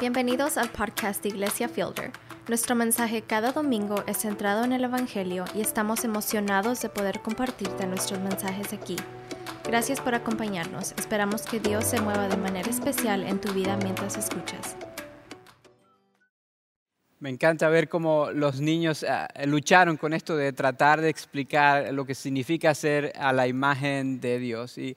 Bienvenidos al podcast de Iglesia Fielder. Nuestro mensaje cada domingo es centrado en el Evangelio y estamos emocionados de poder compartirte nuestros mensajes aquí. Gracias por acompañarnos. Esperamos que Dios se mueva de manera especial en tu vida mientras escuchas. Me encanta ver cómo los niños ah, lucharon con esto de tratar de explicar lo que significa ser a la imagen de Dios. Y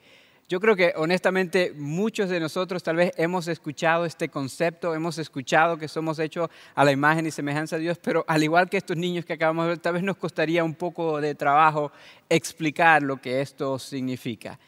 yo creo que honestamente muchos de nosotros tal vez hemos escuchado este concepto, hemos escuchado que somos hechos a la imagen y semejanza de Dios, pero al igual que estos niños que acabamos de ver, tal vez nos costaría un poco de trabajo explicar lo que esto significa.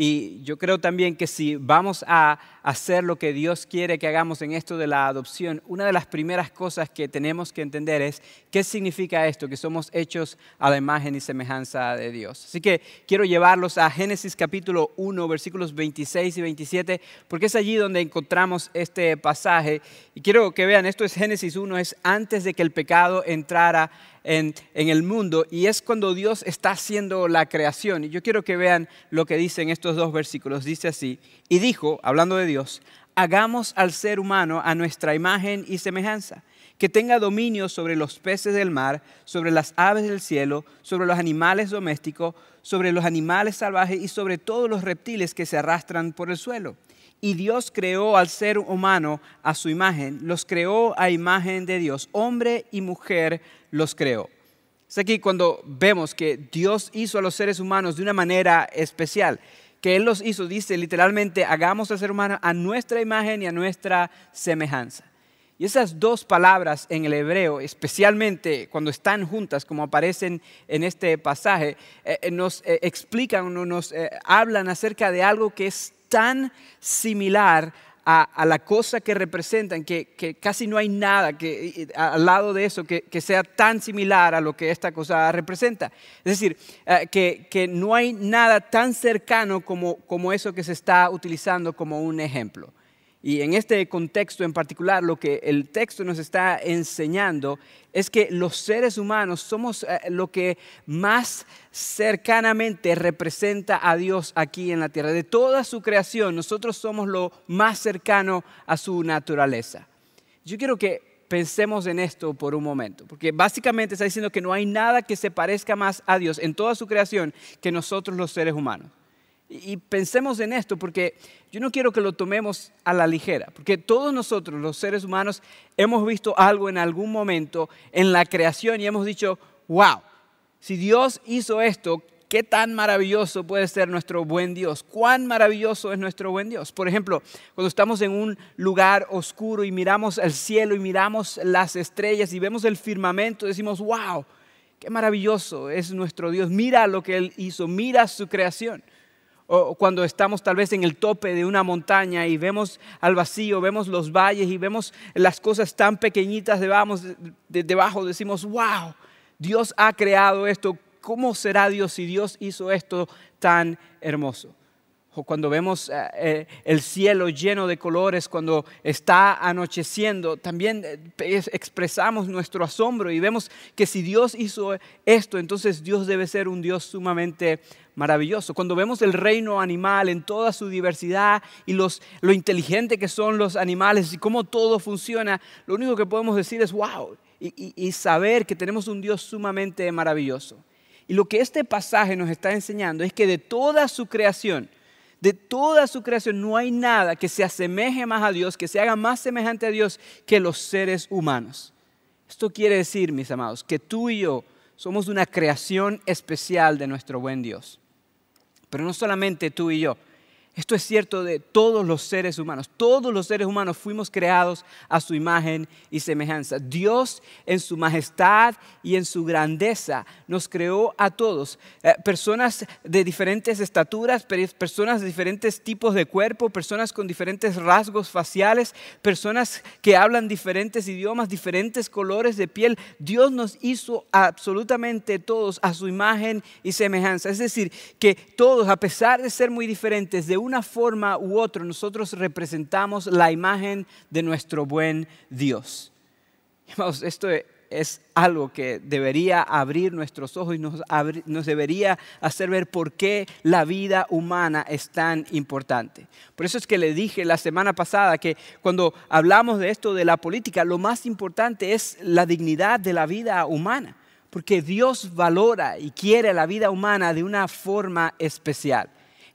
Y yo creo también que si vamos a hacer lo que Dios quiere que hagamos en esto de la adopción, una de las primeras cosas que tenemos que entender es qué significa esto, que somos hechos a la imagen y semejanza de Dios. Así que quiero llevarlos a Génesis capítulo 1, versículos 26 y 27, porque es allí donde encontramos este pasaje. Y quiero que vean, esto es Génesis 1, es antes de que el pecado entrara en, el mundo y es cuando Dios está haciendo la creación. Y yo quiero que vean lo que dicen estos dos versículos. Dice así, y dijo, hablando de Dios, hagamos al ser humano a nuestra imagen y semejanza, que tenga dominio sobre los peces del mar, sobre las aves del cielo, sobre los animales domésticos, sobre los animales salvajes y sobre todos los reptiles que se arrastran por el suelo. Y Dios creó al ser humano a su imagen, los creó a imagen de Dios, hombre y mujer los creó. Es aquí cuando vemos que Dios hizo a los seres humanos de una manera especial, que Él los hizo, dice literalmente, hagamos al ser humano a nuestra imagen y a nuestra semejanza. Y esas dos palabras en el hebreo, especialmente cuando están juntas, como aparecen en este pasaje, eh, eh, nos eh, explican nos hablan acerca de algo que es tan similar a, la cosa que representan, que, casi no hay nada que, al lado de eso que, sea tan similar a lo que esta cosa representa. Es decir, eh, que, no hay nada tan cercano como, como eso que se está utilizando como un ejemplo. Y en este contexto en particular, lo que el texto nos está enseñando es que los seres humanos somos eh, lo que más cercanamente representa a Dios aquí en la tierra. De toda su creación, nosotros somos lo más cercano a su naturaleza. Yo quiero que pensemos en esto por un momento, porque básicamente está diciendo que no hay nada que se parezca más a Dios en toda su creación que nosotros los seres humanos. Y pensemos en esto porque yo no quiero que lo tomemos a la ligera, porque todos nosotros, los seres humanos, hemos visto algo en algún momento en la creación y hemos dicho, wow, si Dios hizo esto, ¿qué tan maravilloso puede ser nuestro buen Dios? ¿Cuán maravilloso es nuestro buen Dios? Por ejemplo, cuando estamos en un lugar oscuro y miramos el cielo y miramos las estrellas y vemos el firmamento, decimos, wow, qué maravilloso es nuestro Dios. Mira lo que Él hizo, mira su creación o cuando estamos tal vez en el tope de una montaña y vemos al vacío, vemos los valles y vemos las cosas tan pequeñitas debajo, debajo decimos, wow, Dios ha creado esto, ¿cómo será Dios si Dios hizo esto tan hermoso? Cuando vemos eh, eh, el cielo lleno de colores, cuando está anocheciendo, también eh, expresamos nuestro asombro y vemos que si Dios hizo esto, entonces Dios debe ser un Dios sumamente maravilloso. Cuando vemos el reino animal en toda su diversidad y lo inteligente que son los animales y cómo todo funciona, lo único que podemos decir es wow y, y saber que tenemos un Dios sumamente maravilloso. Y lo que este pasaje nos está enseñando es que de toda su creación, de toda su creación no hay nada que se asemeje más a Dios, que se haga más semejante a Dios que los seres humanos. Esto quiere decir, mis amados, que tú y yo somos una creación especial de nuestro buen Dios. Pero no solamente tú y yo, esto es cierto de todos los seres humanos. Todos los seres humanos fuimos creados a su imagen y semejanza. Dios en su majestad y en su grandeza nos creó a todos. Eh, personas de diferentes estaturas, personas de diferentes tipos de cuerpo, personas con diferentes rasgos faciales, personas que hablan diferentes idiomas, diferentes colores de piel. Dios nos hizo absolutamente todos a su imagen y semejanza. Es decir, que todos, a pesar de ser muy diferentes, de una forma u otra nosotros representamos la imagen de nuestro buen Dios. esto es algo que debería abrir nuestros ojos y nos, nos, debería hacer ver por qué la vida humana es tan importante. Por eso es que le dije la semana pasada que cuando hablamos de esto de la política, lo más importante es la dignidad de la vida humana, porque Dios valora y quiere la vida humana de una forma especial.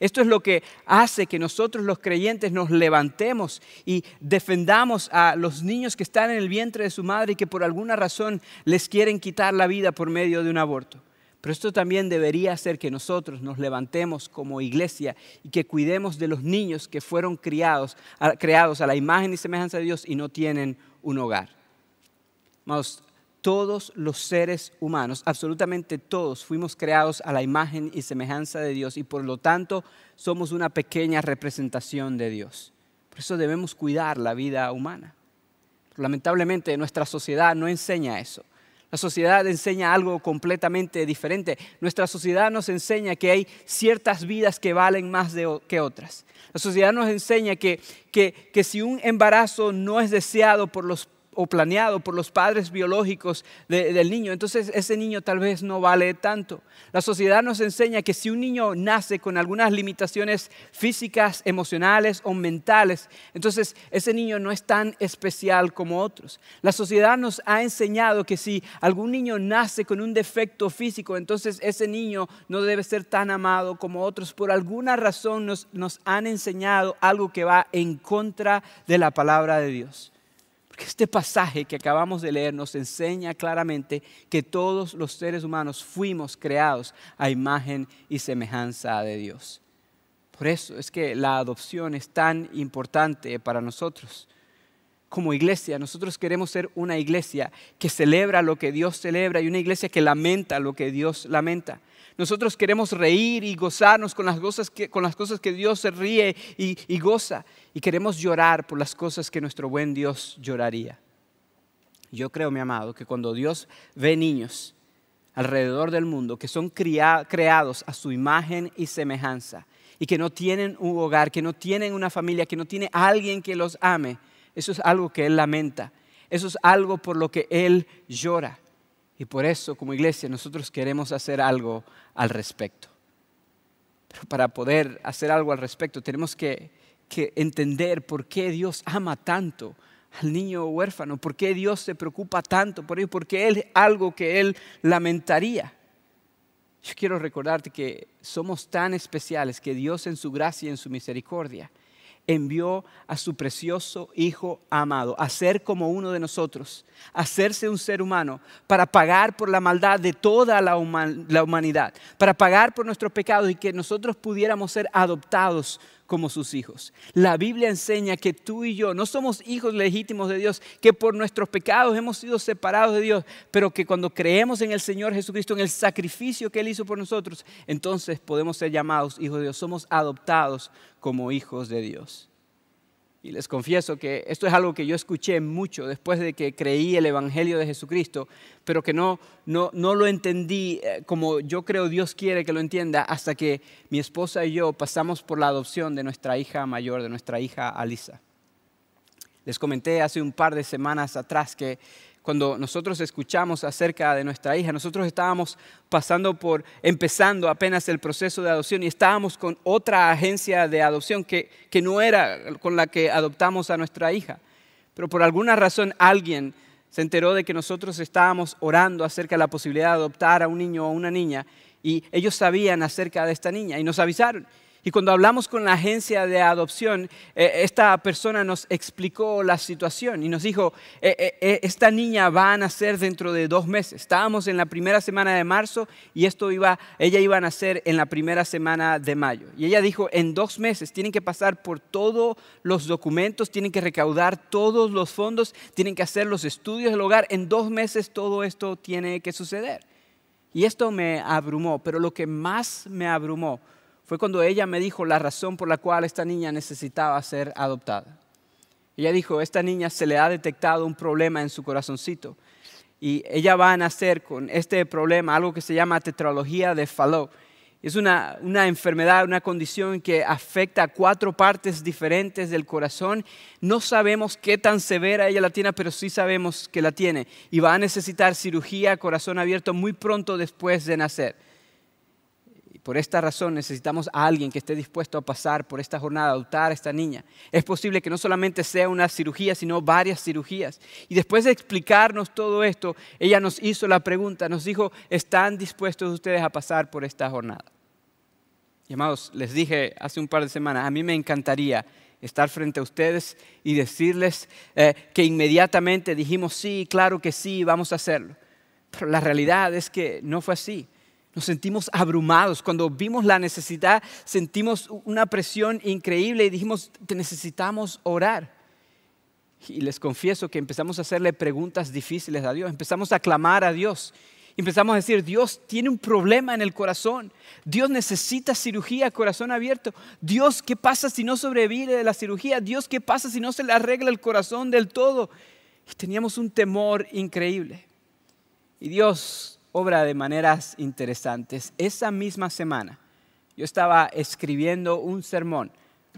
Esto es lo que hace que nosotros los creyentes nos levantemos y defendamos a los niños que están en el vientre de su madre y que por alguna razón les quieren quitar la vida por medio de un aborto. Pero esto también debería hacer que nosotros nos levantemos como iglesia y que cuidemos de los niños que fueron criados, creados a la imagen y semejanza de Dios y no tienen un hogar todos los seres humanos, absolutamente todos, fuimos creados a la imagen y semejanza de Dios y por lo tanto somos una pequeña representación de Dios. Por eso debemos cuidar la vida humana. Lamentablemente nuestra sociedad no enseña eso. La sociedad enseña algo completamente diferente. Nuestra sociedad nos enseña que hay ciertas vidas que valen más que otras. La sociedad nos enseña que, que, que si un embarazo no es deseado por los o planeado por los padres biológicos del niño, entonces ese niño tal vez no vale tanto. La sociedad nos enseña que si un niño nace con algunas limitaciones físicas, emocionales o mentales, entonces ese niño no es tan especial como otros. La sociedad nos ha enseñado que si algún niño nace con un defecto físico, entonces ese niño no debe ser tan amado como otros. Por alguna razón nos, han enseñado algo que va en contra de la palabra de Dios. Porque este pasaje que acabamos de leer nos enseña claramente que todos los seres humanos fuimos creados a imagen y semejanza de Dios. Por eso es que la adopción es tan importante para nosotros. Como iglesia, nosotros queremos ser una iglesia que celebra lo que Dios celebra y una iglesia que lamenta lo que Dios lamenta. Nosotros queremos reír y gozarnos con las cosas que, con las cosas que Dios se ríe y, y goza. Y queremos llorar por las cosas que nuestro buen Dios lloraría. Yo creo, mi amado, que cuando Dios ve niños alrededor del mundo que son creados a su imagen y semejanza y que no tienen un hogar, que no tienen una familia, que no tiene alguien que los ame, eso es algo que Él lamenta. Eso es algo por lo que Él llora. Y por eso, como iglesia, nosotros queremos hacer algo al respecto. Pero para poder hacer algo al respecto, tenemos que, entender por qué Dios ama tanto al niño huérfano, por qué Dios se preocupa tanto por él, porque Él es algo que Él lamentaría. Yo quiero recordarte que somos tan especiales que Dios en su gracia y en su misericordia envió a su precioso Hijo amado a ser como uno de nosotros, a hacerse un ser humano, para pagar por la maldad de toda la, humanidad, para pagar por nuestros pecados y que nosotros pudiéramos ser adoptados como sus hijos. La Biblia enseña que tú y yo no somos hijos legítimos de Dios, que por nuestros pecados hemos sido separados de Dios, pero que cuando creemos en el Señor Jesucristo, en el sacrificio que Él hizo por nosotros, entonces podemos ser llamados hijos de Dios, somos adoptados como hijos de Dios. Y les confieso que esto es algo que yo escuché mucho después de que creí el Evangelio de Jesucristo, pero que no, no, no lo entendí eh, como yo creo Dios quiere que lo entienda hasta que mi esposa y yo pasamos por la adopción de nuestra hija mayor, de nuestra hija Alisa. Les comenté hace un par de semanas atrás que cuando nosotros escuchamos acerca de nuestra hija, nosotros estábamos pasando por, empezando apenas el proceso de adopción y estábamos con otra agencia de adopción que, que no era con la que adoptamos a nuestra hija. Pero por alguna razón alguien se enteró de que nosotros estábamos orando acerca de la posibilidad de adoptar a un niño o una niña y ellos sabían acerca de esta niña y nos avisaron. Y cuando hablamos con la agencia de adopción, eh, esta persona nos explicó la situación y nos dijo, eh, eh, esta niña va a nacer dentro de dos meses. Estábamos en la primera semana de marzo y esto iba, ella iba a nacer en la primera semana de mayo. Y ella dijo, en dos meses tienen que pasar por todos los documentos, tienen que recaudar todos los fondos, tienen que hacer los estudios del hogar. En dos meses todo esto tiene que suceder. Y esto me abrumó, pero lo que más me abrumó fue cuando ella me dijo la razón por la cual esta niña necesitaba ser adoptada. Ella dijo, esta niña se le ha detectado un problema en su corazoncito y ella va a nacer con este problema, algo que se llama tetralogía de Fallot. Es una, una, enfermedad, una condición que afecta a cuatro partes diferentes del corazón. No sabemos qué tan severa ella la tiene, pero sí sabemos que la tiene. Y va a necesitar cirugía corazón abierto muy pronto después de nacer. Por esta razón necesitamos a alguien que esté dispuesto a pasar por esta jornada, a adoptar a esta niña. Es posible que no solamente sea una cirugía, sino varias cirugías. Y después de explicarnos todo esto, ella nos hizo la pregunta, nos dijo, ¿están dispuestos ustedes a pasar por esta jornada? Y amados, les dije hace un par de semanas, a mí me encantaría estar frente a ustedes y decirles eh, que inmediatamente dijimos, sí, claro que sí, vamos a hacerlo. Pero la realidad es que no fue así. Nos sentimos abrumados. Cuando vimos la necesidad, sentimos una presión increíble y dijimos, te necesitamos orar. Y les confieso que empezamos a hacerle preguntas difíciles a Dios, empezamos a clamar a Dios. Empezamos a decir, Dios tiene un problema en el corazón. Dios necesita cirugía, corazón abierto. Dios, ¿qué pasa si no sobrevive de la cirugía? Dios, ¿qué pasa si no se le arregla el corazón del todo? Y teníamos un temor increíble. Y Dios obra de maneras interesantes. Esa misma semana yo estaba escribiendo un sermón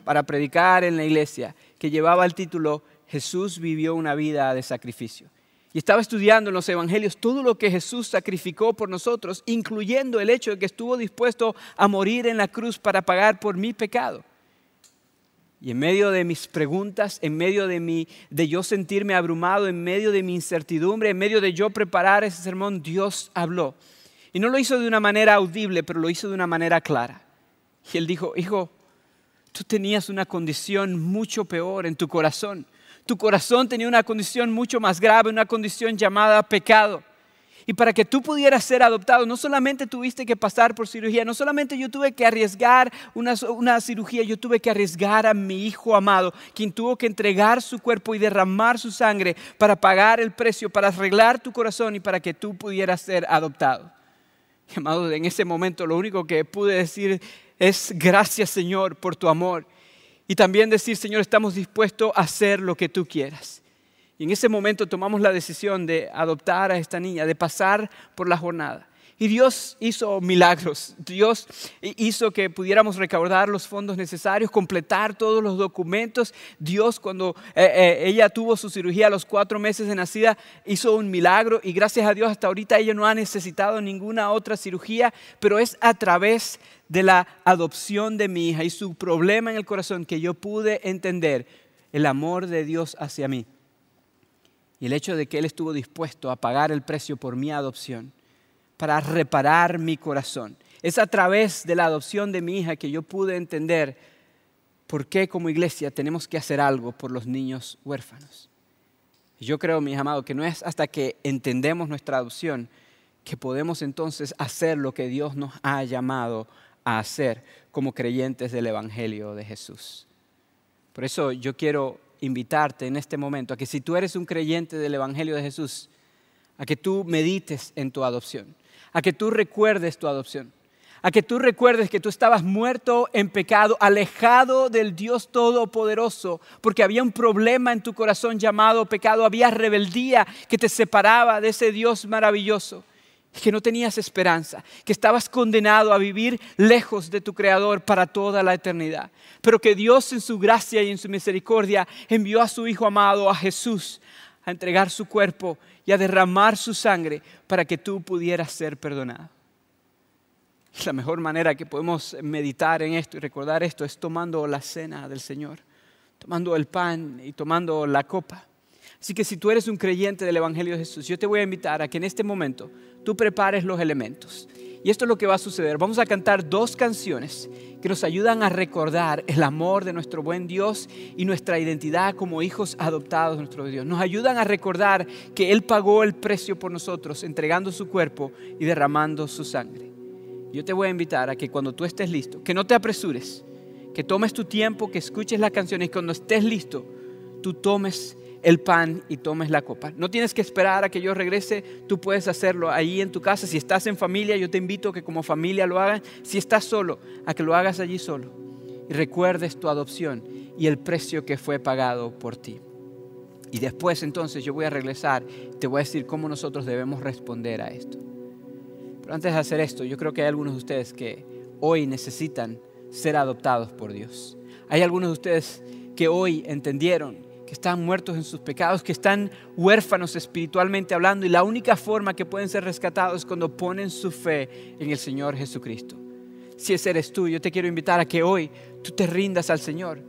para predicar en la iglesia que llevaba el título Jesús vivió una vida de sacrificio. Y estaba estudiando en los evangelios todo lo que Jesús sacrificó por nosotros, incluyendo el hecho de que estuvo dispuesto a morir en la cruz para pagar por mi pecado. Y en medio de mis preguntas, en medio de, mi, de yo sentirme abrumado, en medio de mi incertidumbre, en medio de yo preparar ese sermón, Dios habló. Y no lo hizo de una manera audible, pero lo hizo de una manera clara. Y él dijo, hijo, tú tenías una condición mucho peor en tu corazón. Tu corazón tenía una condición mucho más grave, una condición llamada pecado. Y para que tú pudieras ser adoptado, no solamente tuviste que pasar por cirugía, no solamente yo tuve que arriesgar una, una, cirugía, yo tuve que arriesgar a mi hijo amado, quien tuvo que entregar su cuerpo y derramar su sangre para pagar el precio, para arreglar tu corazón y para que tú pudieras ser adoptado. Y amado, en ese momento lo único que pude decir es gracias Señor por tu amor. Y también decir, Señor, estamos dispuestos a hacer lo que tú quieras. Y en ese momento tomamos la decisión de adoptar a esta niña, de pasar por la jornada. Y Dios hizo milagros. Dios hizo que pudiéramos recaudar los fondos necesarios, completar todos los documentos. Dios, cuando eh, eh, ella tuvo su cirugía a los cuatro meses de nacida, hizo un milagro. Y gracias a Dios hasta ahorita ella no ha necesitado ninguna otra cirugía, pero es a través de la adopción de mi hija y su problema en el corazón que yo pude entender el amor de Dios hacia mí y el hecho de que Él estuvo dispuesto a pagar el precio por mi adopción, para reparar mi corazón. Es a través de la adopción de mi hija que yo pude entender por qué como iglesia tenemos que hacer algo por los niños huérfanos. Yo creo, mis amados, que no es hasta que entendemos nuestra adopción que podemos entonces hacer lo que Dios nos ha llamado a hacer como creyentes del Evangelio de Jesús. Por eso yo quiero invitarte en este momento a que si tú eres un creyente del Evangelio de Jesús, a que tú medites en tu adopción, a que tú recuerdes tu adopción, a que tú recuerdes que tú estabas muerto en pecado, alejado del Dios Todopoderoso, porque había un problema en tu corazón llamado pecado, había rebeldía que te separaba de ese Dios maravilloso que no tenías esperanza, que estabas condenado a vivir lejos de tu Creador para toda la eternidad, pero que Dios en su gracia y en su misericordia envió a su Hijo amado, a Jesús, a entregar su cuerpo y a derramar su sangre para que tú pudieras ser perdonado. la mejor manera que podemos meditar en esto y recordar esto es tomando la cena del Señor, tomando el pan y tomando la copa. Así que si tú eres un creyente del Evangelio de Jesús, yo te voy a invitar a que en este momento tú prepares los elementos. Y esto es lo que va a suceder. Vamos a cantar dos canciones que nos ayudan a recordar el amor de nuestro buen Dios y nuestra identidad como hijos adoptados de nuestro Dios. Nos ayudan a recordar que Él pagó el precio por nosotros, entregando su cuerpo y derramando su sangre. Yo te voy a invitar a que cuando tú estés listo, que no te apresures, que tomes tu tiempo, que escuches las canciones y cuando estés listo, tú tomes el pan y tomes la copa. No tienes que esperar a que yo regrese, tú puedes hacerlo ahí en tu casa. Si estás en familia, yo te invito a que como familia lo hagan. Si estás solo, a que lo hagas allí solo. Y recuerdes tu adopción y el precio que fue pagado por ti. Y después entonces yo voy a regresar, te voy a decir cómo nosotros debemos responder a esto. Pero antes de hacer esto, yo creo que hay algunos de ustedes que hoy necesitan ser adoptados por Dios. Hay algunos de ustedes que hoy entendieron están muertos en sus pecados, que están huérfanos espiritualmente hablando y la única forma que pueden ser rescatados es cuando ponen su fe en el Señor Jesucristo. Si ese eres tú, yo te quiero invitar a que hoy tú te rindas al Señor.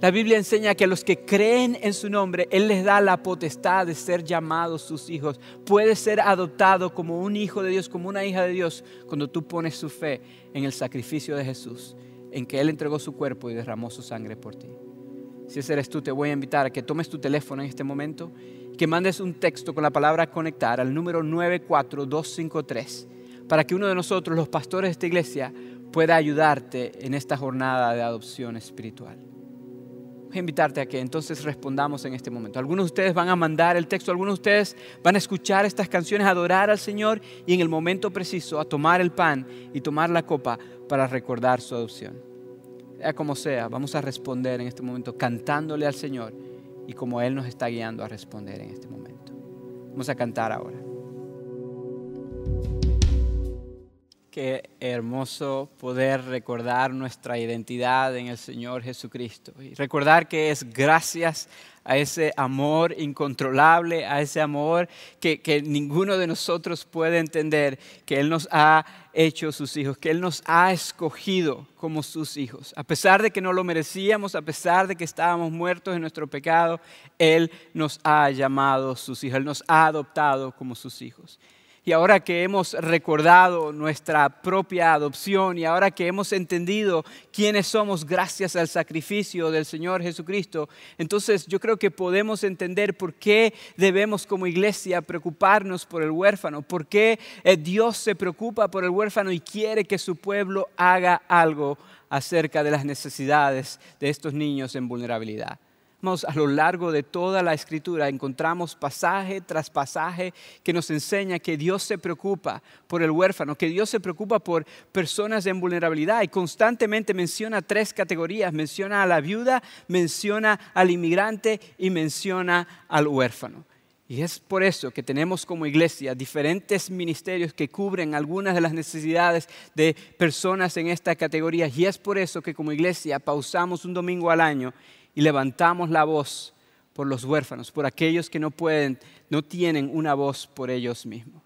La Biblia enseña que a los que creen en su nombre, Él les da la potestad de ser llamados sus hijos. Puedes ser adoptado como un hijo de Dios, como una hija de Dios, cuando tú pones su fe en el sacrificio de Jesús, en que Él entregó su cuerpo y derramó su sangre por ti. Si ese eres tú, te voy a invitar a que tomes tu teléfono en este momento, que mandes un texto con la palabra conectar al número 94253, para que uno de nosotros, los pastores de esta iglesia, pueda ayudarte en esta jornada de adopción espiritual. Voy a invitarte a que entonces respondamos en este momento. Algunos de ustedes van a mandar el texto, algunos de ustedes van a escuchar estas canciones, a adorar al Señor y en el momento preciso a tomar el pan y tomar la copa para recordar su adopción. Sea como sea, vamos a responder en este momento cantándole al Señor y como Él nos está guiando a responder en este momento. Vamos a cantar ahora. Qué hermoso poder recordar nuestra identidad en el Señor Jesucristo y recordar que es gracias a ese amor incontrolable, a ese amor que, ninguno de nosotros puede entender, que Él nos ha hecho sus hijos, que Él nos ha escogido como sus hijos. A pesar de que no lo merecíamos, a pesar de que estábamos muertos en nuestro pecado, Él nos ha llamado sus hijos, Él nos ha adoptado como sus hijos. Y ahora que hemos recordado nuestra propia adopción y ahora que hemos entendido quiénes somos gracias al sacrificio del Señor Jesucristo, entonces yo creo que podemos entender por qué debemos como iglesia preocuparnos por el huérfano, por qué eh, Dios se preocupa por el huérfano y quiere que su pueblo haga algo acerca de las necesidades de estos niños en vulnerabilidad a lo largo de toda la escritura encontramos pasaje tras pasaje que nos enseña que Dios se preocupa por el huérfano, que Dios se preocupa por personas en vulnerabilidad y constantemente menciona tres categorías. Menciona a la viuda, menciona al inmigrante y menciona al huérfano. Y es por eso que tenemos como iglesia diferentes ministerios que cubren algunas de las necesidades de personas en esta categoría. Y es por eso que como iglesia pausamos un domingo al año y levantamos la voz por los huérfanos, por aquellos que no pueden, no tienen una voz por ellos mismos.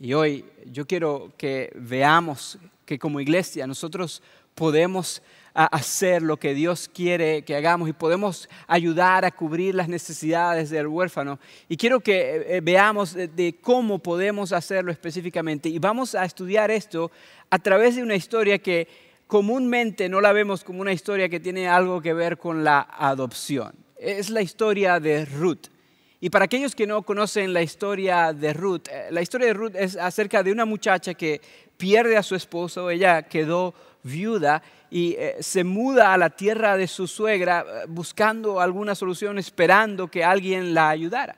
Y hoy yo quiero que veamos que como iglesia nosotros podemos hacer lo que Dios quiere que hagamos y podemos ayudar a cubrir las necesidades del huérfano. Y quiero que eh, eh, veamos de cómo podemos hacerlo específicamente. Y vamos a estudiar esto a través de una historia que comúnmente no la vemos como una historia que tiene algo que ver con la adopción. Es la historia de Ruth. Y para aquellos que no conocen la historia de Ruth, eh, la historia de Ruth es acerca de una muchacha que pierde a su esposo, ella quedó viuda y eh, se muda a la tierra de su suegra eh, buscando alguna solución, esperando que alguien la ayudara.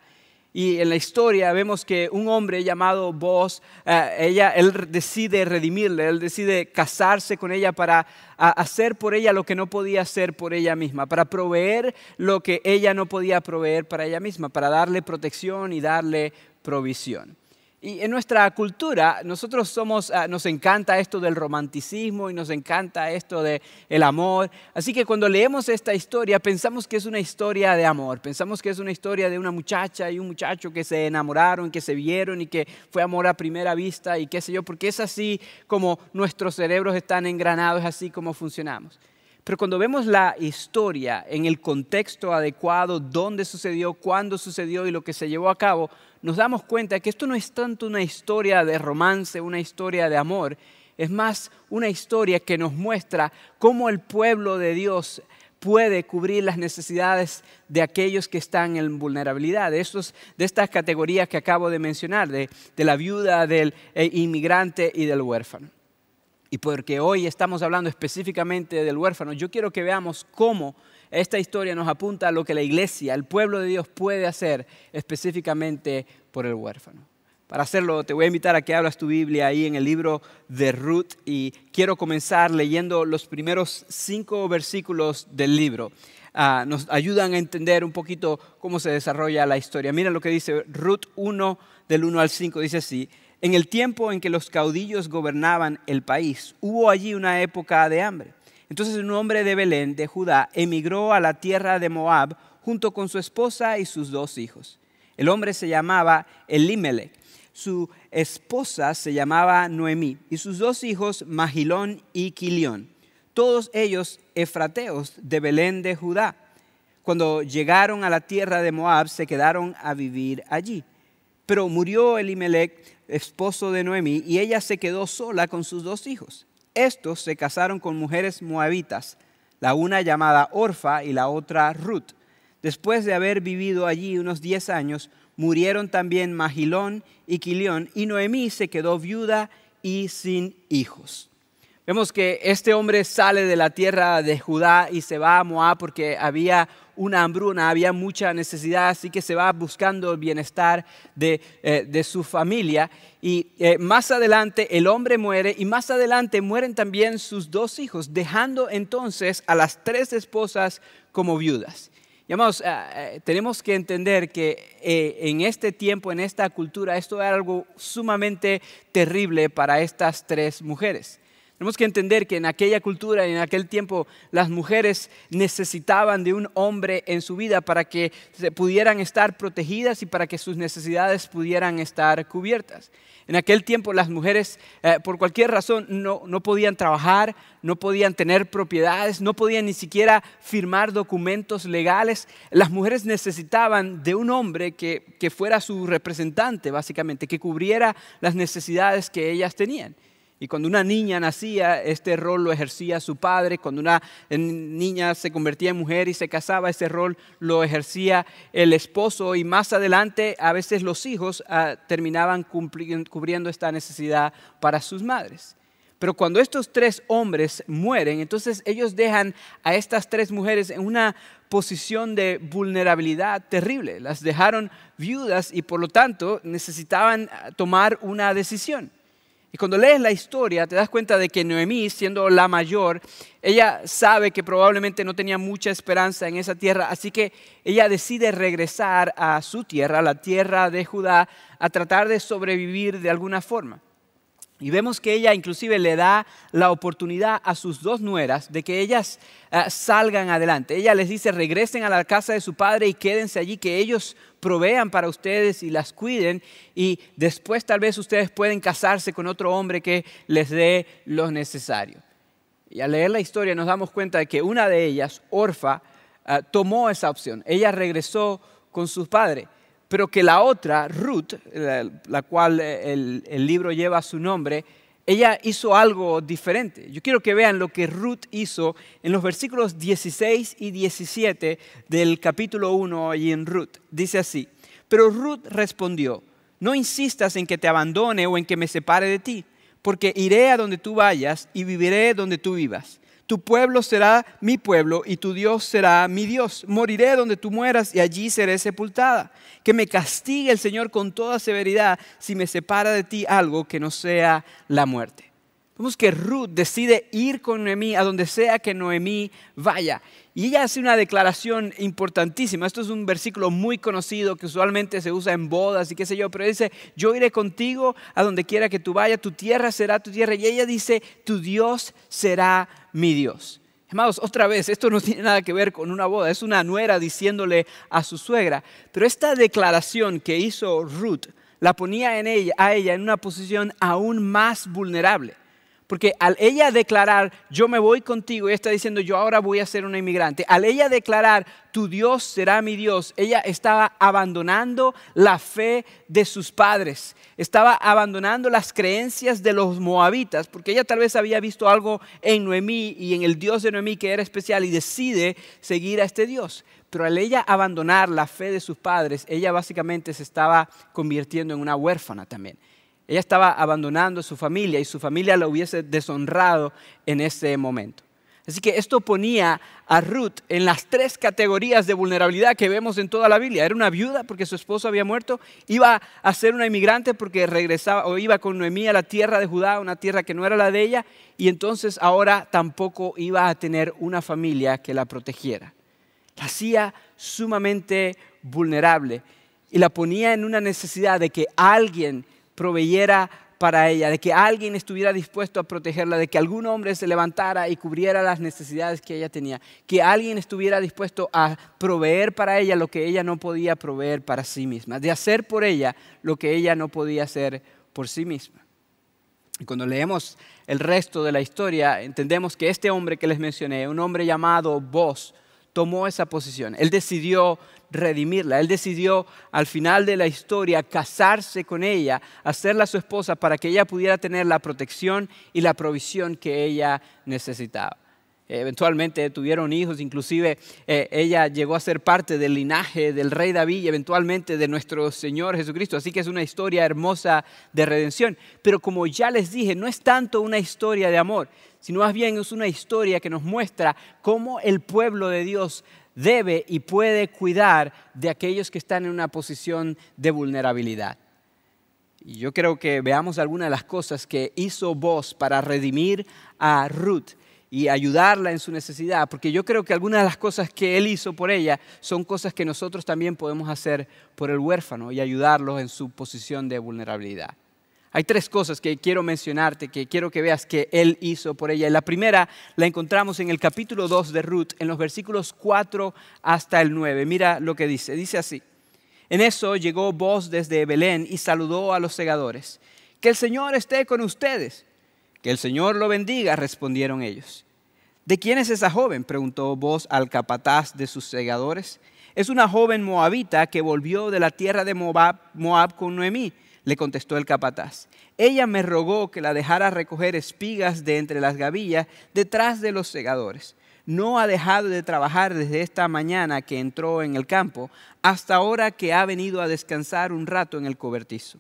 Y en la historia vemos que un hombre llamado Boaz, eh, ella, él decide redimirle, él decide casarse con ella para hacer por ella lo que no podía hacer por ella misma, para proveer lo que ella no podía proveer para ella misma, para darle protección y darle provisión. Y en nuestra cultura, nosotros somos, ah, nos encanta esto del romanticismo y nos encanta esto del el amor. Así que cuando leemos esta historia, pensamos que es una historia de amor. Pensamos que es una historia de una muchacha y un muchacho que se enamoraron, que se vieron y que fue amor a primera vista y qué sé yo, porque es así como nuestros cerebros están engranados, es así como funcionamos. Pero cuando vemos la historia en el contexto adecuado, dónde sucedió, cuándo sucedió y lo que se llevó a cabo, nos damos cuenta que esto no es tanto una historia de romance, una historia de amor, es más una historia que nos muestra cómo el pueblo de Dios puede cubrir las necesidades de aquellos que están en vulnerabilidad, de, estos, de estas categorías que acabo de mencionar, de, la viuda, del eh, inmigrante y del huérfano. Y porque hoy estamos hablando específicamente del huérfano, yo quiero que veamos cómo esta historia nos apunta a lo que la iglesia, el pueblo de Dios puede hacer específicamente por el huérfano. Para hacerlo, te voy a invitar a que abras tu Biblia ahí en el libro de Ruth y quiero comenzar leyendo los primeros cinco versículos del libro. Ah, nos ayudan a entender un poquito cómo se desarrolla la historia. Mira lo que dice Ruth 1 del 1 al 5, dice así. En el tiempo en que los caudillos gobernaban el país, hubo allí una época de hambre. Entonces un hombre de Belén, de Judá, emigró a la tierra de Moab junto con su esposa y sus dos hijos. El hombre se llamaba Elimelech, su esposa se llamaba Noemí y sus dos hijos Magilón y Quilión, todos ellos efrateos de Belén de Judá. Cuando llegaron a la tierra de Moab se quedaron a vivir allí. Pero murió Elimelech, esposo de Noemí, y ella se quedó sola con sus dos hijos. Estos se casaron con mujeres moabitas, la una llamada Orfa y la otra Ruth. Después de haber vivido allí unos diez años, murieron también Magilón y Quilión, y Noemí se quedó viuda y sin hijos. Vemos que este hombre sale de la tierra de Judá y se va a Moab porque había una hambruna, había mucha necesidad, así que se va buscando el bienestar de, eh, su familia. Y eh, más adelante el hombre muere y más adelante mueren también sus dos hijos, dejando entonces a las tres esposas como viudas. Y eh, tenemos que entender que en este tiempo, en esta cultura, esto era algo sumamente terrible para estas tres mujeres. Tenemos que entender que en aquella cultura y en aquel tiempo las mujeres necesitaban de un hombre en su vida para que pudieran estar protegidas y para que sus necesidades pudieran estar cubiertas. En aquel tiempo las mujeres eh, por cualquier razón no, podían trabajar, no podían tener propiedades, no podían ni siquiera firmar documentos legales. Las mujeres necesitaban de un hombre que, que fuera su representante, básicamente, que cubriera las necesidades que ellas tenían. Y cuando una niña nacía, este rol lo ejercía su padre. Cuando una niña se convertía en mujer y se casaba, ese rol lo ejercía el esposo. Y más adelante, a veces los hijos ah, terminaban cubriendo esta necesidad para sus madres. Pero cuando estos tres hombres mueren, entonces ellos dejan a estas tres mujeres en una posición de vulnerabilidad terrible. Las dejaron viudas y por lo tanto necesitaban ah, tomar una decisión. Y cuando lees la historia te das cuenta de que Noemí, siendo la mayor, ella sabe que probablemente no tenía mucha esperanza en esa tierra, así que ella decide regresar a su tierra, la tierra de Judá, a tratar de sobrevivir de alguna forma. Y vemos que ella inclusive le da la oportunidad a sus dos nueras de que ellas eh, salgan adelante. Ella les dice, regresen a la casa de su padre y quédense allí, que ellos provean para ustedes y las cuiden. Y después tal vez ustedes pueden casarse con otro hombre que les dé lo necesario. Y al leer la historia nos damos cuenta de que una de ellas, Orfa, eh, tomó esa opción. Ella regresó con su padre pero que la otra, Ruth, la, cual eh, el, libro lleva su nombre, ella hizo algo diferente. Yo quiero que vean lo que Ruth hizo en los versículos 16 y 17 del capítulo 1 allí en Ruth. Dice así, pero Ruth respondió, no insistas en que te abandone o en que me separe de ti, porque iré a donde tú vayas y viviré donde tú vivas. Tu pueblo será mi pueblo y tu Dios será mi Dios. Moriré donde tú mueras y allí seré sepultada. Que me castigue el Señor con toda severidad si me separa de ti algo que no sea la muerte. Vemos que Ruth decide ir con Noemí a donde sea que Noemí vaya. Y ella hace una declaración importantísima. Esto es un versículo muy conocido que usualmente se usa en bodas y qué sé yo, pero dice, yo iré contigo a donde quiera que tú vayas, tu tierra será tu tierra. Y ella dice, tu Dios será mi Dios. Amados, otra vez, esto no tiene nada que ver con una boda, es una nuera diciéndole a su suegra. Pero esta declaración que hizo Ruth la ponía en ella, a ella en una posición aún más vulnerable. Porque al ella declarar, yo me voy contigo, ella está diciendo, yo ahora voy a ser una inmigrante. Al ella declarar, tu Dios será mi Dios, ella estaba abandonando la fe de sus padres, estaba abandonando las creencias de los moabitas, porque ella tal vez había visto algo en Noemí y en el Dios de Noemí que era especial y decide seguir a este Dios. Pero al ella abandonar la fe de sus padres, ella básicamente se estaba convirtiendo en una huérfana también. Ella estaba abandonando a su familia y su familia la hubiese deshonrado en ese momento. Así que esto ponía a Ruth en las tres categorías de vulnerabilidad que vemos en toda la Biblia. Era una viuda porque su esposo había muerto, iba a ser una inmigrante porque regresaba o iba con Noemí a la tierra de Judá, una tierra que no era la de ella, y entonces ahora tampoco iba a tener una familia que la protegiera. La hacía sumamente vulnerable y la ponía en una necesidad de que alguien proveyera para ella, de que alguien estuviera dispuesto a protegerla, de que algún hombre se levantara y cubriera las necesidades que ella tenía, que alguien estuviera dispuesto a proveer para ella lo que ella no podía proveer para sí misma, de hacer por ella lo que ella no podía hacer por sí misma. Y cuando leemos el resto de la historia, entendemos que este hombre que les mencioné, un hombre llamado Boz, tomó esa posición. Él decidió redimirla. Él decidió al final de la historia casarse con ella, hacerla su esposa para que ella pudiera tener la protección y la provisión que ella necesitaba. Eventualmente tuvieron hijos, inclusive eh, ella llegó a ser parte del linaje del rey David y eventualmente de nuestro Señor Jesucristo. Así que es una historia hermosa de redención. Pero como ya les dije, no es tanto una historia de amor, sino más bien es una historia que nos muestra cómo el pueblo de Dios debe y puede cuidar de aquellos que están en una posición de vulnerabilidad. Y yo creo que veamos algunas de las cosas que hizo vos para redimir a Ruth y ayudarla en su necesidad, porque yo creo que algunas de las cosas que él hizo por ella son cosas que nosotros también podemos hacer por el huérfano y ayudarlo en su posición de vulnerabilidad. Hay tres cosas que quiero mencionarte, que quiero que veas que Él hizo por ella. La primera la encontramos en el capítulo 2 de Ruth, en los versículos 4 hasta el 9. Mira lo que dice. Dice así. En eso llegó voz desde Belén y saludó a los segadores. Que el Señor esté con ustedes. Que el Señor lo bendiga, respondieron ellos. ¿De quién es esa joven? preguntó voz al capataz de sus segadores. Es una joven moabita que volvió de la tierra de Moab, Moab con Noemí le contestó el capataz. Ella me rogó que la dejara recoger espigas de entre las gavillas detrás de los segadores. No ha dejado de trabajar desde esta mañana que entró en el campo hasta ahora que ha venido a descansar un rato en el cobertizo.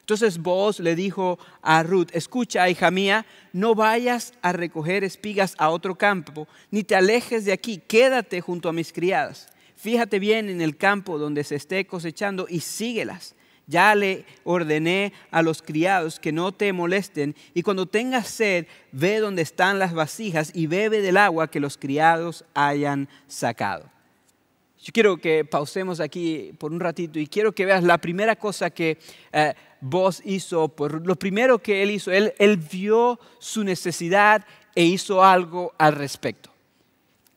Entonces vos le dijo a Ruth, escucha, hija mía, no vayas a recoger espigas a otro campo, ni te alejes de aquí, quédate junto a mis criadas. Fíjate bien en el campo donde se esté cosechando y síguelas ya le ordené a los criados que no te molesten y cuando tengas sed, ve donde están las vasijas y bebe del agua que los criados hayan sacado. Yo quiero que pausemos aquí por un ratito y quiero que veas la primera cosa que eh, vos hizo, por, lo primero que él hizo, él vio su necesidad e hizo algo al respecto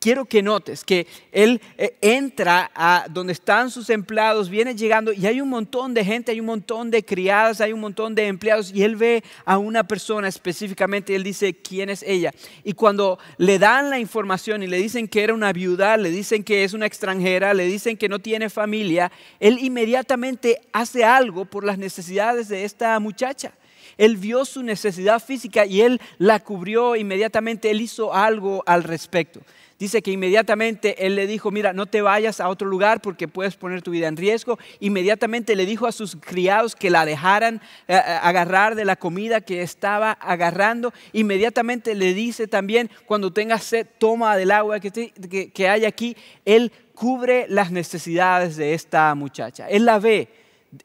quiero que notes que él eh, entra a donde están sus empleados, viene llegando y hay un montón de gente, hay un montón de criadas, hay un montón de empleados y él ve a una persona específicamente y él dice quién es ella. Y cuando le dan la información y le dicen que era una viuda, le dicen que es una extranjera, le dicen que no tiene familia, él inmediatamente hace algo por las necesidades de esta muchacha. Él vio su necesidad física y él la cubrió inmediatamente, él hizo algo al respecto dice que inmediatamente él le dijo, mira, no te vayas a otro lugar porque puedes poner tu vida en riesgo. Inmediatamente le dijo a sus criados que la dejaran eh, eh, agarrar de la comida que estaba agarrando. Inmediatamente le dice también, cuando tengas sed, toma del agua que, que hay aquí. Él cubre las necesidades de esta muchacha. Él la ve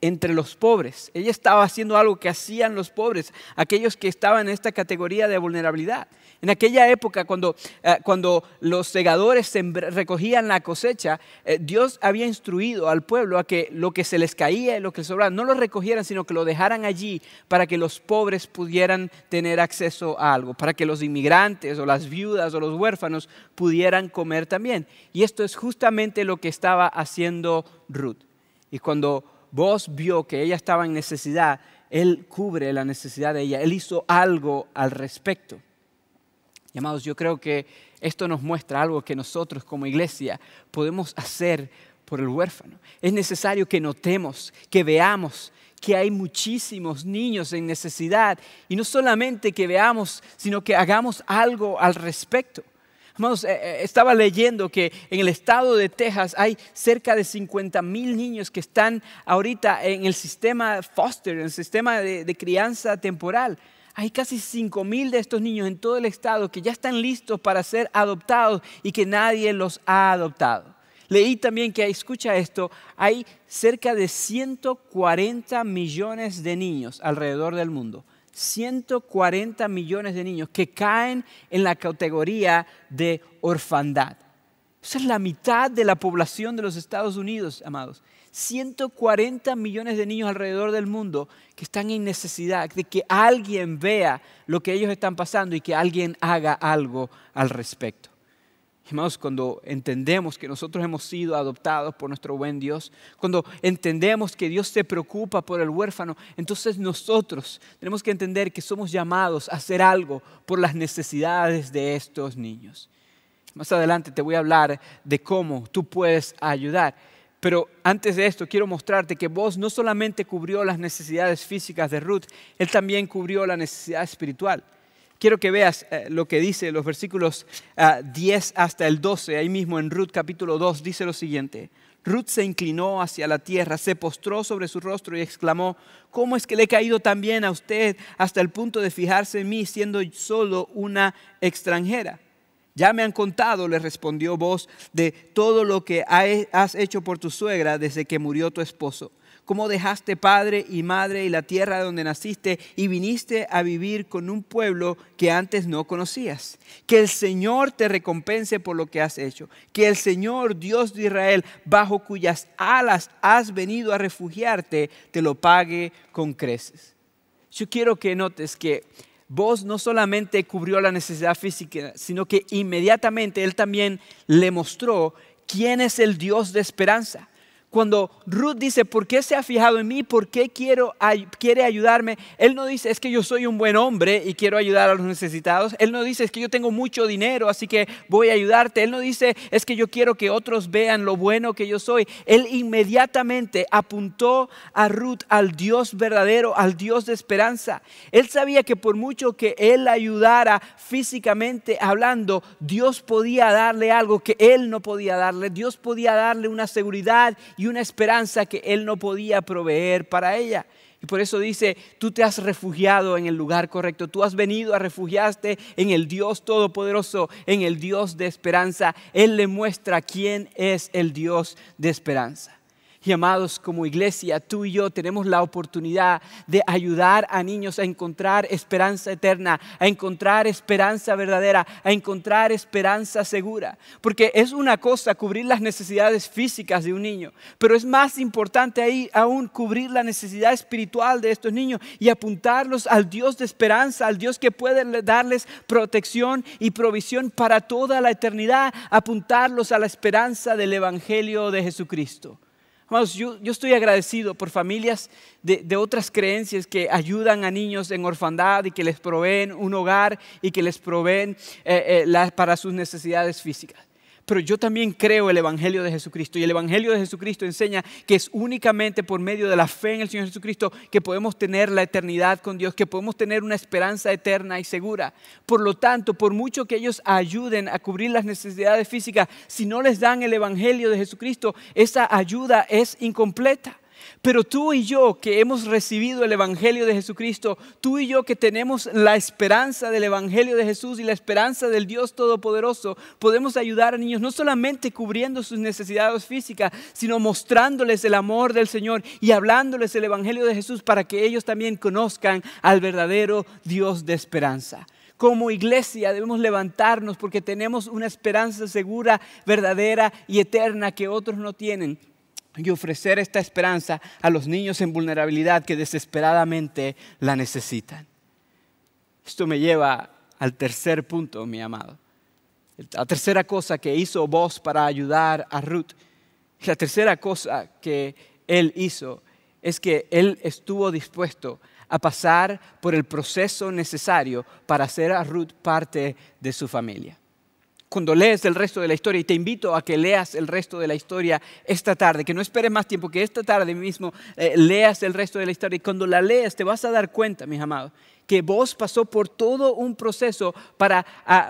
entre los pobres. Ella estaba haciendo algo que hacían los pobres, aquellos que estaban en esta categoría de vulnerabilidad. En aquella época, cuando, eh, cuando los segadores recogían la cosecha, eh, Dios había instruido al pueblo a que lo que se les caía y lo que sobraba no lo recogieran, sino que lo dejaran allí para que los pobres pudieran tener acceso a algo, para que los inmigrantes o las viudas o los huérfanos pudieran comer también. Y esto es justamente lo que estaba haciendo Ruth. Y cuando vos vio que ella estaba en necesidad, Él cubre la necesidad de ella, Él hizo algo al respecto. Y amados, yo creo que esto nos muestra algo que nosotros como iglesia podemos hacer por el huérfano. Es necesario que notemos, que veamos que hay muchísimos niños en necesidad y no solamente que veamos, sino que hagamos algo al respecto. Amados, eh, eh, estaba leyendo que en el estado de Texas hay cerca de 50 mil niños que están ahorita en el sistema foster, en el sistema de crianza temporal. Hay casi 5 mil de estos niños en todo el estado que ya están listos para ser adoptados y que nadie los ha adoptado. Leí también que, escucha esto, hay cerca de 140 millones de niños alrededor del mundo. 140 millones de niños que caen en la categoría de orfandad. Esa es la mitad de la población de los Estados Unidos, amados. 140 millones de niños alrededor del mundo que están en necesidad de que alguien vea lo que ellos están pasando y que alguien haga algo al respecto. Amados, cuando entendemos que nosotros hemos sido adoptados por nuestro buen Dios, cuando entendemos que Dios se preocupa por el huérfano, entonces nosotros tenemos que entender que somos llamados a hacer algo por las necesidades de estos niños. Más adelante te voy a hablar de cómo tú puedes ayudar. Pero antes de esto quiero mostrarte que vos no solamente cubrió las necesidades físicas de Ruth, él también cubrió la necesidad espiritual. Quiero que veas eh, lo que dice los versículos 10 ah, hasta el 12, ahí mismo en Ruth capítulo 2, dice lo siguiente. Ruth se inclinó hacia la tierra, se postró sobre su rostro y exclamó, ¿cómo es que le he caído tan bien a usted hasta el punto de fijarse en mí siendo solo una extranjera? Ya me han contado, le respondió vos, de todo lo que has hecho por tu suegra desde que murió tu esposo. Cómo dejaste padre y madre y la tierra donde naciste y viniste a vivir con un pueblo que antes no conocías. Que el Señor te recompense por lo que has hecho. Que el Señor, Dios de Israel, bajo cuyas alas has venido a refugiarte, te lo pague con creces. Yo quiero que notes que vos no solamente cubrió la necesidad física, sino que inmediatamente Él también le mostró quién es el Dios de esperanza cuando Ruth dice, ¿por qué se ha fijado en mí? ¿Por qué quiero, quiere ayudarme? Él no dice, es que yo soy un buen hombre y quiero ayudar a los necesitados. Él no dice, es que yo tengo mucho dinero, así que voy a ayudarte. Él no dice, es que yo quiero que otros vean lo bueno que yo soy. Él inmediatamente apuntó a Ruth al Dios verdadero, al Dios de esperanza. Él sabía que por mucho que él ayudara físicamente hablando, Dios podía darle algo que él no podía darle. Dios podía darle una seguridad una esperanza que él no podía proveer para ella. Y por eso dice, tú te has refugiado en el lugar correcto, tú has venido a refugiarte en el Dios Todopoderoso, en el Dios de esperanza. Él le muestra quién es el Dios de esperanza. Y amados, como iglesia, tú y yo tenemos la oportunidad de ayudar a niños a encontrar esperanza eterna, a encontrar esperanza verdadera, a encontrar esperanza segura. Porque es una cosa cubrir las necesidades físicas de un niño, pero es más importante ahí aún cubrir la necesidad espiritual de estos niños y apuntarlos al Dios de esperanza, al Dios que puede darles protección y provisión para toda la eternidad, apuntarlos a la esperanza del Evangelio de Jesucristo yo, estoy agradecido por familias de, otras creencias que ayudan a niños en orfandad y que les proveen un hogar y que les proveen eh, eh, para sus necesidades físicas. Pero yo también creo el Evangelio de Jesucristo y el Evangelio de Jesucristo enseña que es únicamente por medio de la fe en el Señor Jesucristo que podemos tener la eternidad con Dios, que podemos tener una esperanza eterna y segura. Por lo tanto, por mucho que ellos ayuden a cubrir las necesidades físicas, si no les dan el Evangelio de Jesucristo, esa ayuda es incompleta. Pero tú y yo que hemos recibido el Evangelio de Jesucristo, tú y yo que tenemos la esperanza del Evangelio de Jesús y la esperanza del Dios Todopoderoso, podemos ayudar a niños no solamente cubriendo sus necesidades físicas, sino mostrándoles el amor del Señor y hablándoles el Evangelio de Jesús para que ellos también conozcan al verdadero Dios de esperanza. Como iglesia debemos levantarnos porque tenemos una esperanza segura, verdadera y eterna que otros no tienen y ofrecer esta esperanza a los niños en vulnerabilidad que desesperadamente la necesitan. Esto me lleva al tercer punto, mi amado. La tercera cosa que hizo vos para ayudar a Ruth, la tercera cosa que él hizo es que él estuvo dispuesto a pasar por el proceso necesario para hacer a Ruth parte de su familia cuando lees el resto de la historia, y te invito a que leas el resto de la historia esta tarde, que no esperes más tiempo, que esta tarde mismo eh, leas el resto de la historia, y cuando la leas te vas a dar cuenta, mis amados, que vos pasó por todo un proceso para,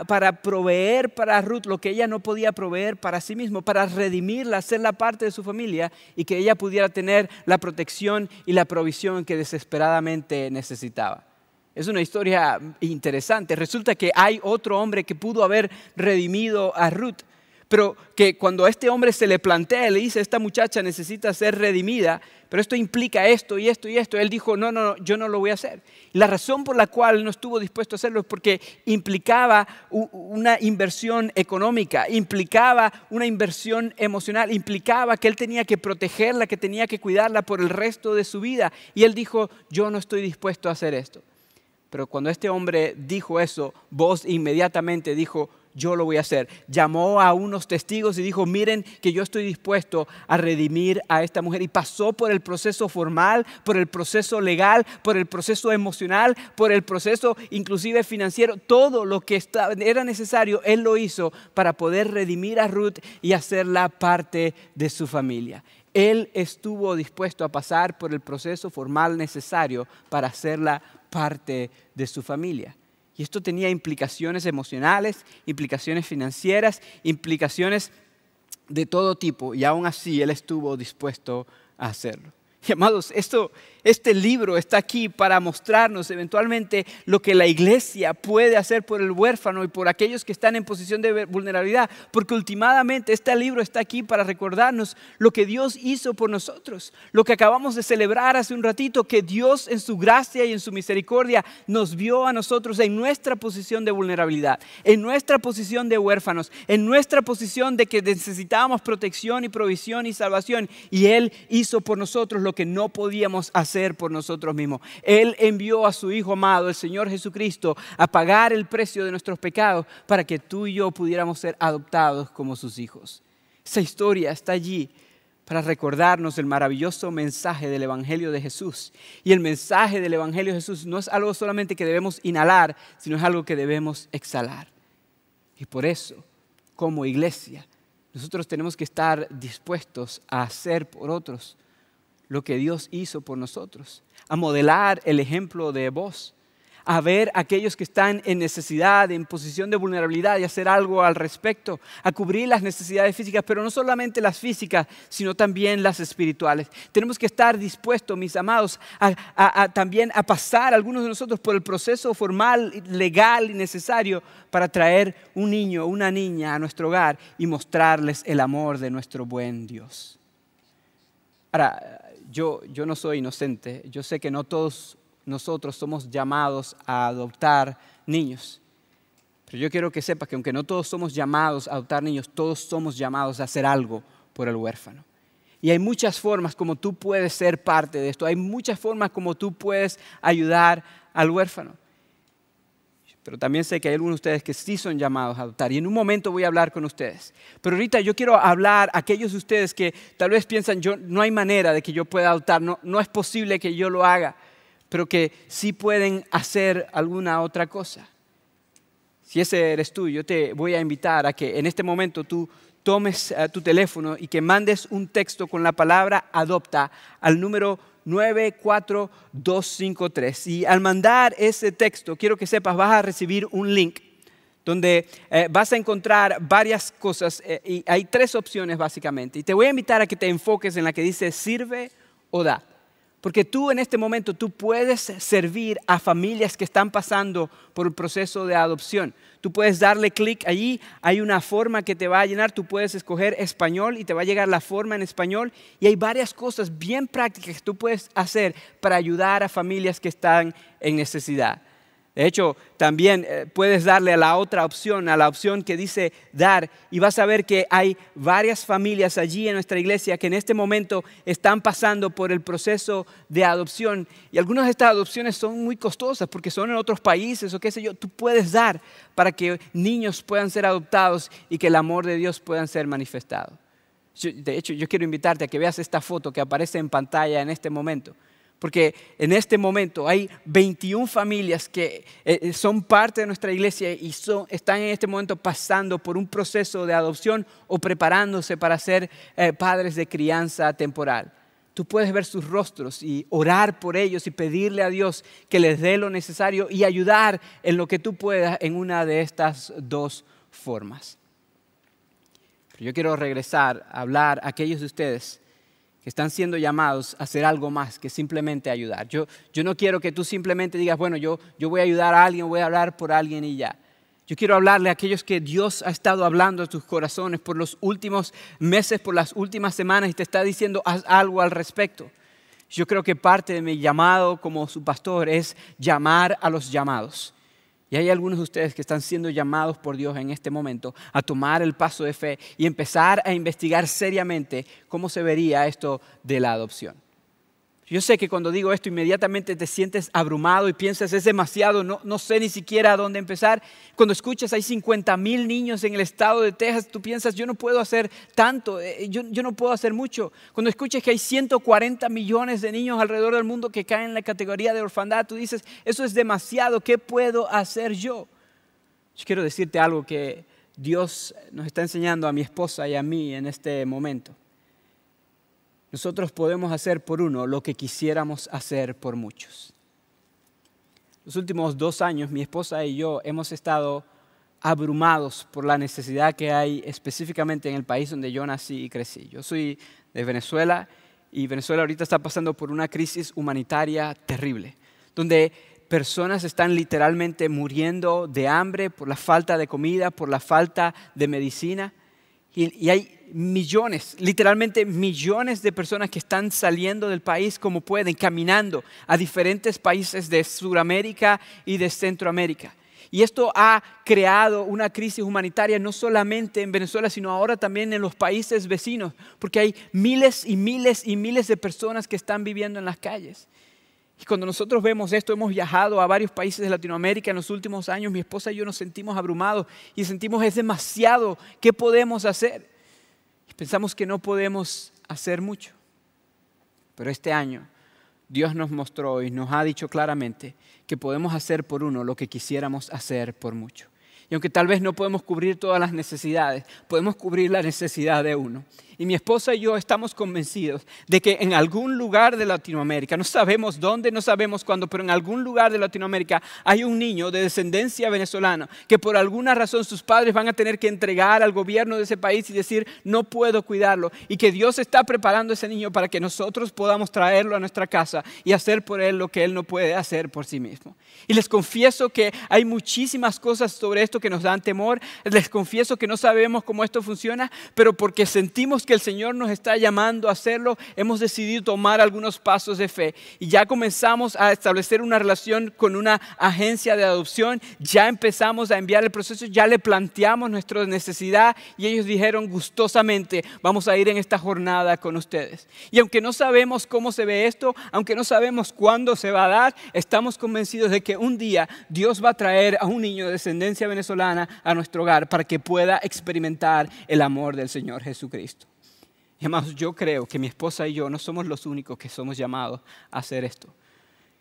para proveer para Ruth lo que ella no podía proveer para sí mismo, para redimirla, la parte de su familia y que ella pudiera tener la protección y la provisión que desesperadamente necesitaba. Es una historia interesante. Resulta que hay otro hombre que pudo haber redimido a Ruth, pero que cuando a este hombre se le plantea, le dice, esta muchacha necesita ser redimida, pero esto implica esto y esto y esto, él dijo, no, no, yo no lo voy a hacer. la razón por la cual no estuvo dispuesto a hacerlo es porque implicaba una inversión económica, implicaba una inversión emocional, implicaba que él tenía que protegerla, que tenía que cuidarla por el resto de su vida. Y él dijo, yo no estoy dispuesto a hacer esto. Pero cuando este hombre dijo eso, vos inmediatamente dijo, yo lo voy a hacer. Llamó a unos testigos y dijo, miren que yo estoy dispuesto a redimir a esta mujer. Y pasó por el proceso formal, por el proceso legal, por el proceso emocional, por el proceso inclusive financiero. Todo lo que era necesario, él lo hizo para poder redimir a Ruth y hacerla parte de su familia. Él estuvo dispuesto a pasar por el proceso formal necesario para hacerla parte de su familia. Y esto tenía implicaciones emocionales, implicaciones financieras, implicaciones de todo tipo. Y aún así Él estuvo dispuesto a hacerlo. Y amados, esto, este libro está aquí para mostrarnos eventualmente lo que la iglesia puede hacer por el huérfano y por aquellos que están en posición de vulnerabilidad, porque últimamente este libro está aquí para recordarnos lo que Dios hizo por nosotros, lo que acabamos de celebrar hace un ratito, que Dios en su gracia y en su misericordia nos vio a nosotros en nuestra posición de vulnerabilidad, en nuestra posición de huérfanos, en nuestra posición de que necesitábamos protección y provisión y salvación, y Él hizo por nosotros lo que no podíamos hacer por nosotros mismos. Él envió a su Hijo amado, el Señor Jesucristo, a pagar el precio de nuestros pecados para que tú y yo pudiéramos ser adoptados como sus hijos. Esa historia está allí para recordarnos el maravilloso mensaje del Evangelio de Jesús. Y el mensaje del Evangelio de Jesús no es algo solamente que debemos inhalar, sino es algo que debemos exhalar. Y por eso, como iglesia, nosotros tenemos que estar dispuestos a hacer por otros lo que Dios hizo por nosotros, a modelar el ejemplo de vos, a ver a aquellos que están en necesidad, en posición de vulnerabilidad y hacer algo al respecto, a cubrir las necesidades físicas, pero no solamente las físicas, sino también las espirituales. Tenemos que estar dispuestos, mis amados, a, también a pasar algunos de nosotros por el proceso formal, legal y necesario para traer un niño o una niña a nuestro hogar y mostrarles el amor de nuestro buen Dios. Ahora, yo, yo no soy inocente, yo sé que no todos nosotros somos llamados a adoptar niños. Pero yo quiero que sepas que aunque no todos somos llamados a adoptar niños, todos somos llamados a hacer algo por el huérfano. Y hay muchas formas como tú puedes ser parte de esto. Hay muchas formas como tú puedes ayudar al huérfano pero también sé que hay algunos de ustedes que sí son llamados a adoptar y en un momento voy a hablar con ustedes. Pero ahorita yo quiero hablar a aquellos de ustedes que tal vez piensan, yo, no hay manera de que yo pueda adoptar, no, no es posible que yo lo haga, pero que sí pueden hacer alguna otra cosa. Si ese eres tú, yo te voy a invitar a que en este momento tú tomes eh, tu teléfono y que mandes un texto con la palabra adopta al número 94253. Y al mandar ese texto, quiero que sepas, vas a recibir un link donde eh, vas a encontrar varias cosas eh, y hay tres opciones básicamente. Y te voy a invitar a que te enfoques en la que dice sirve o da. Porque tú en este momento, tú puedes servir a familias que están pasando por el proceso de adopción. Tú puedes darle clic allí, hay una forma que te va a llenar, tú puedes escoger español y te va a llegar la forma en español. Y hay varias cosas bien prácticas que tú puedes hacer para ayudar a familias que están en necesidad. De hecho, también eh, puedes darle a la otra opción, a la opción que dice dar, y vas a ver que hay varias familias allí en nuestra iglesia que en este momento están pasando por el proceso de adopción. Y algunas de estas adopciones son muy costosas porque son en otros países o qué sé yo. Tú puedes dar para que niños puedan ser adoptados y que el amor de Dios puedan ser manifestado. De hecho, yo quiero invitarte a que veas esta foto que aparece en pantalla en este momento porque en este momento hay 21 familias que eh, eh, son parte de nuestra iglesia y están en este momento pasando por un proceso de adopción o preparándose para ser eh, padres de crianza temporal. Tú puedes ver sus rostros y orar por ellos y pedirle a Dios que les dé lo necesario y ayudar en lo que tú puedas en una de estas dos formas. yo quiero regresar a hablar a aquellos de ustedes que están siendo llamados a hacer algo más que simplemente ayudar. Yo, yo no quiero que tú simplemente digas, bueno, yo, yo voy a ayudar a alguien, voy a hablar por alguien y ya. Yo quiero hablarle a aquellos que Dios ha estado hablando a tus corazones por los últimos meses, por las últimas semanas y te está diciendo haz algo al respecto. Yo creo que parte de mi llamado como su pastor es llamar a los llamados. Y hay algunos de ustedes que están siendo llamados por Dios en este momento a tomar el paso de fe y empezar a investigar seriamente cómo se vería esto de la adopción. Yo sé que cuando digo esto inmediatamente te sientes abrumado y piensas es demasiado, no, no sé ni siquiera a dónde empezar. Cuando escuchas hay 50 mil niños en el estado de Texas, tú piensas yo no puedo hacer tanto, eh, yo, yo no puedo hacer mucho. Cuando escuchas que hay 140 millones de niños alrededor del mundo que caen en la categoría de orfandad, tú dices eso es demasiado, ¿qué puedo hacer yo? Yo quiero decirte algo que Dios nos está enseñando a mi esposa y a mí en este momento nosotros podemos hacer por uno lo que quisiéramos hacer por muchos. Los últimos dos años mi esposa y yo hemos estado abrumados por la necesidad que hay específicamente en el país donde yo nací y crecí. Yo soy de Venezuela y Venezuela ahorita está pasando por una crisis humanitaria terrible, donde personas están literalmente muriendo de hambre por la falta de comida, por la falta de medicina. Y, hay millones, literalmente millones de personas que están saliendo del país como pueden, caminando a diferentes países de Sudamérica y de Centroamérica. Y esto ha creado una crisis humanitaria no solamente en Venezuela, sino ahora también en los países vecinos, porque hay miles y miles y miles de personas que están viviendo en las calles. Y cuando nosotros vemos esto, hemos viajado a varios países de Latinoamérica en los últimos años, mi esposa y yo nos sentimos abrumados y sentimos es demasiado, ¿qué podemos hacer? Pensamos que no podemos hacer mucho. Pero este año Dios nos mostró y nos ha dicho claramente que podemos hacer por uno lo que quisiéramos hacer por mucho. Y aunque tal vez no podemos cubrir todas las necesidades, podemos cubrir la necesidad de uno. Y mi esposa y yo estamos convencidos de que en algún lugar de Latinoamérica, no sabemos dónde, no sabemos cuándo, pero en algún lugar de Latinoamérica hay un niño de descendencia venezolana que por alguna razón sus padres van a tener que entregar al gobierno de ese país y decir, no puedo cuidarlo. Y que Dios está preparando a ese niño para que nosotros podamos traerlo a nuestra casa y hacer por él lo que él no puede hacer por sí mismo. Y les confieso que hay muchísimas cosas sobre esto que nos dan temor. Les confieso que no sabemos cómo esto funciona, pero porque sentimos que el Señor nos está llamando a hacerlo, hemos decidido tomar algunos pasos de fe. Y ya comenzamos a establecer una relación con una agencia de adopción, ya empezamos a enviar el proceso, ya le planteamos nuestra necesidad y ellos dijeron gustosamente, vamos a ir en esta jornada con ustedes. Y aunque no sabemos cómo se ve esto, aunque no sabemos cuándo se va a dar, estamos convencidos de que un día Dios va a traer a un niño de descendencia venezolana a nuestro hogar para que pueda experimentar el amor del Señor Jesucristo. Y además yo creo que mi esposa y yo no somos los únicos que somos llamados a hacer esto.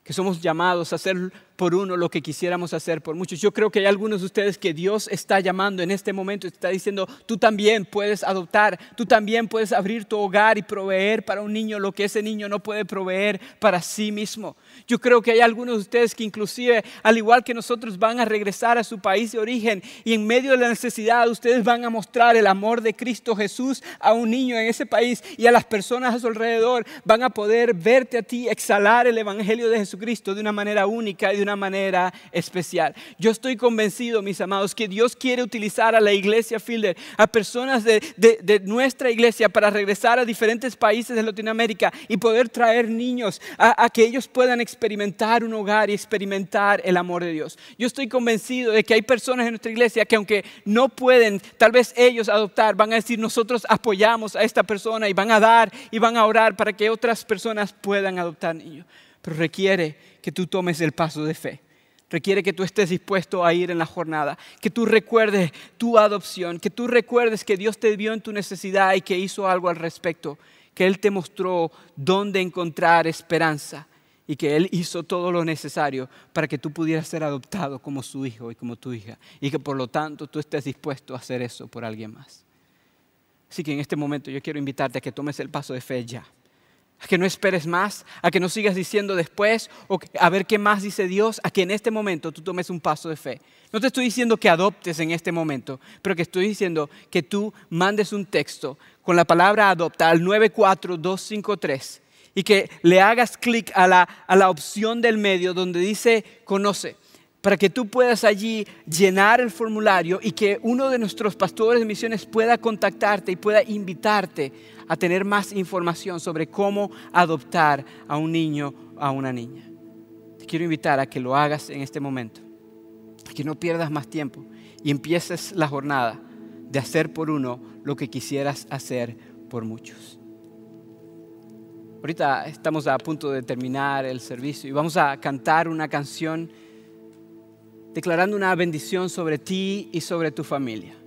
Que somos llamados a hacer por uno lo que quisiéramos hacer por muchos. Yo creo que hay algunos de ustedes que Dios está llamando en este momento, está diciendo, tú también puedes adoptar, tú también puedes abrir tu hogar y proveer para un niño lo que ese niño no puede proveer para sí mismo. Yo creo que hay algunos de ustedes que inclusive, al igual que nosotros, van a regresar a su país de origen y en medio de la necesidad ustedes van a mostrar el amor de Cristo Jesús a un niño en ese país y a las personas a su alrededor van a poder verte a ti exhalar el Evangelio de Jesucristo de una manera única y de una manera especial. Yo estoy convencido, mis amados, que Dios quiere utilizar a la iglesia Fielder, a personas de, nuestra iglesia para regresar a diferentes países de Latinoamérica y poder traer niños a, que ellos puedan experimentar un hogar y experimentar el amor de Dios. Yo estoy convencido de que hay personas en nuestra iglesia que aunque no pueden, tal vez ellos adoptar, van a decir nosotros apoyamos a esta persona y van a dar y van a orar para que otras personas puedan adoptar niños pero requiere que tú tomes el paso de fe. Requiere que tú estés dispuesto a ir en la jornada, que tú recuerdes tu adopción, que tú recuerdes que Dios te vio en tu necesidad y que hizo algo al respecto, que Él te mostró dónde encontrar esperanza. Y que Él hizo todo lo necesario para que tú pudieras ser adoptado como su hijo y como tu hija. Y que por lo tanto tú estés dispuesto a hacer eso por alguien más. Así que en este momento yo quiero invitarte a que tomes el paso de fe ya a que no esperes más, a que no sigas diciendo después o a ver qué más dice Dios, a que en este momento tú tomes un paso de fe. No te estoy diciendo que adoptes en este momento, pero que estoy diciendo que tú mandes un texto con la palabra adopta al 94253 y que le hagas clic a la, a la opción del medio donde dice conoce para que tú puedas allí llenar el formulario y que uno de nuestros pastores de misiones pueda contactarte y pueda invitarte a tener más información sobre cómo adoptar a un niño o a una niña. Te quiero invitar a que lo hagas en este momento, que no pierdas más tiempo y empieces la jornada de hacer por uno lo que quisieras hacer por muchos. Ahorita estamos a punto de terminar el servicio y vamos a cantar una canción declarando una bendición sobre ti y sobre tu familia.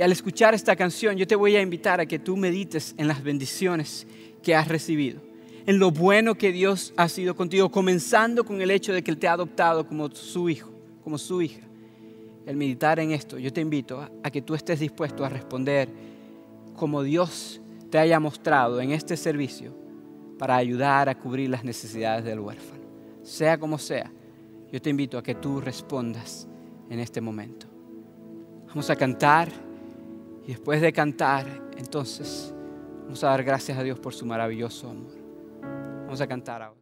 Al escuchar esta canción, yo te voy a invitar a que tú medites en las bendiciones que has recibido, en lo bueno que Dios ha sido contigo, comenzando con el hecho de que Él te ha adoptado como su hijo, como su hija. El meditar en esto, yo te invito a que tú estés dispuesto a responder como Dios te haya mostrado en este servicio para ayudar a cubrir las necesidades del huérfano. Sea como sea, yo te invito a que tú respondas en este momento. Vamos a cantar después de cantar, entonces vamos a dar gracias a Dios por su maravilloso amor. Vamos a cantar ahora.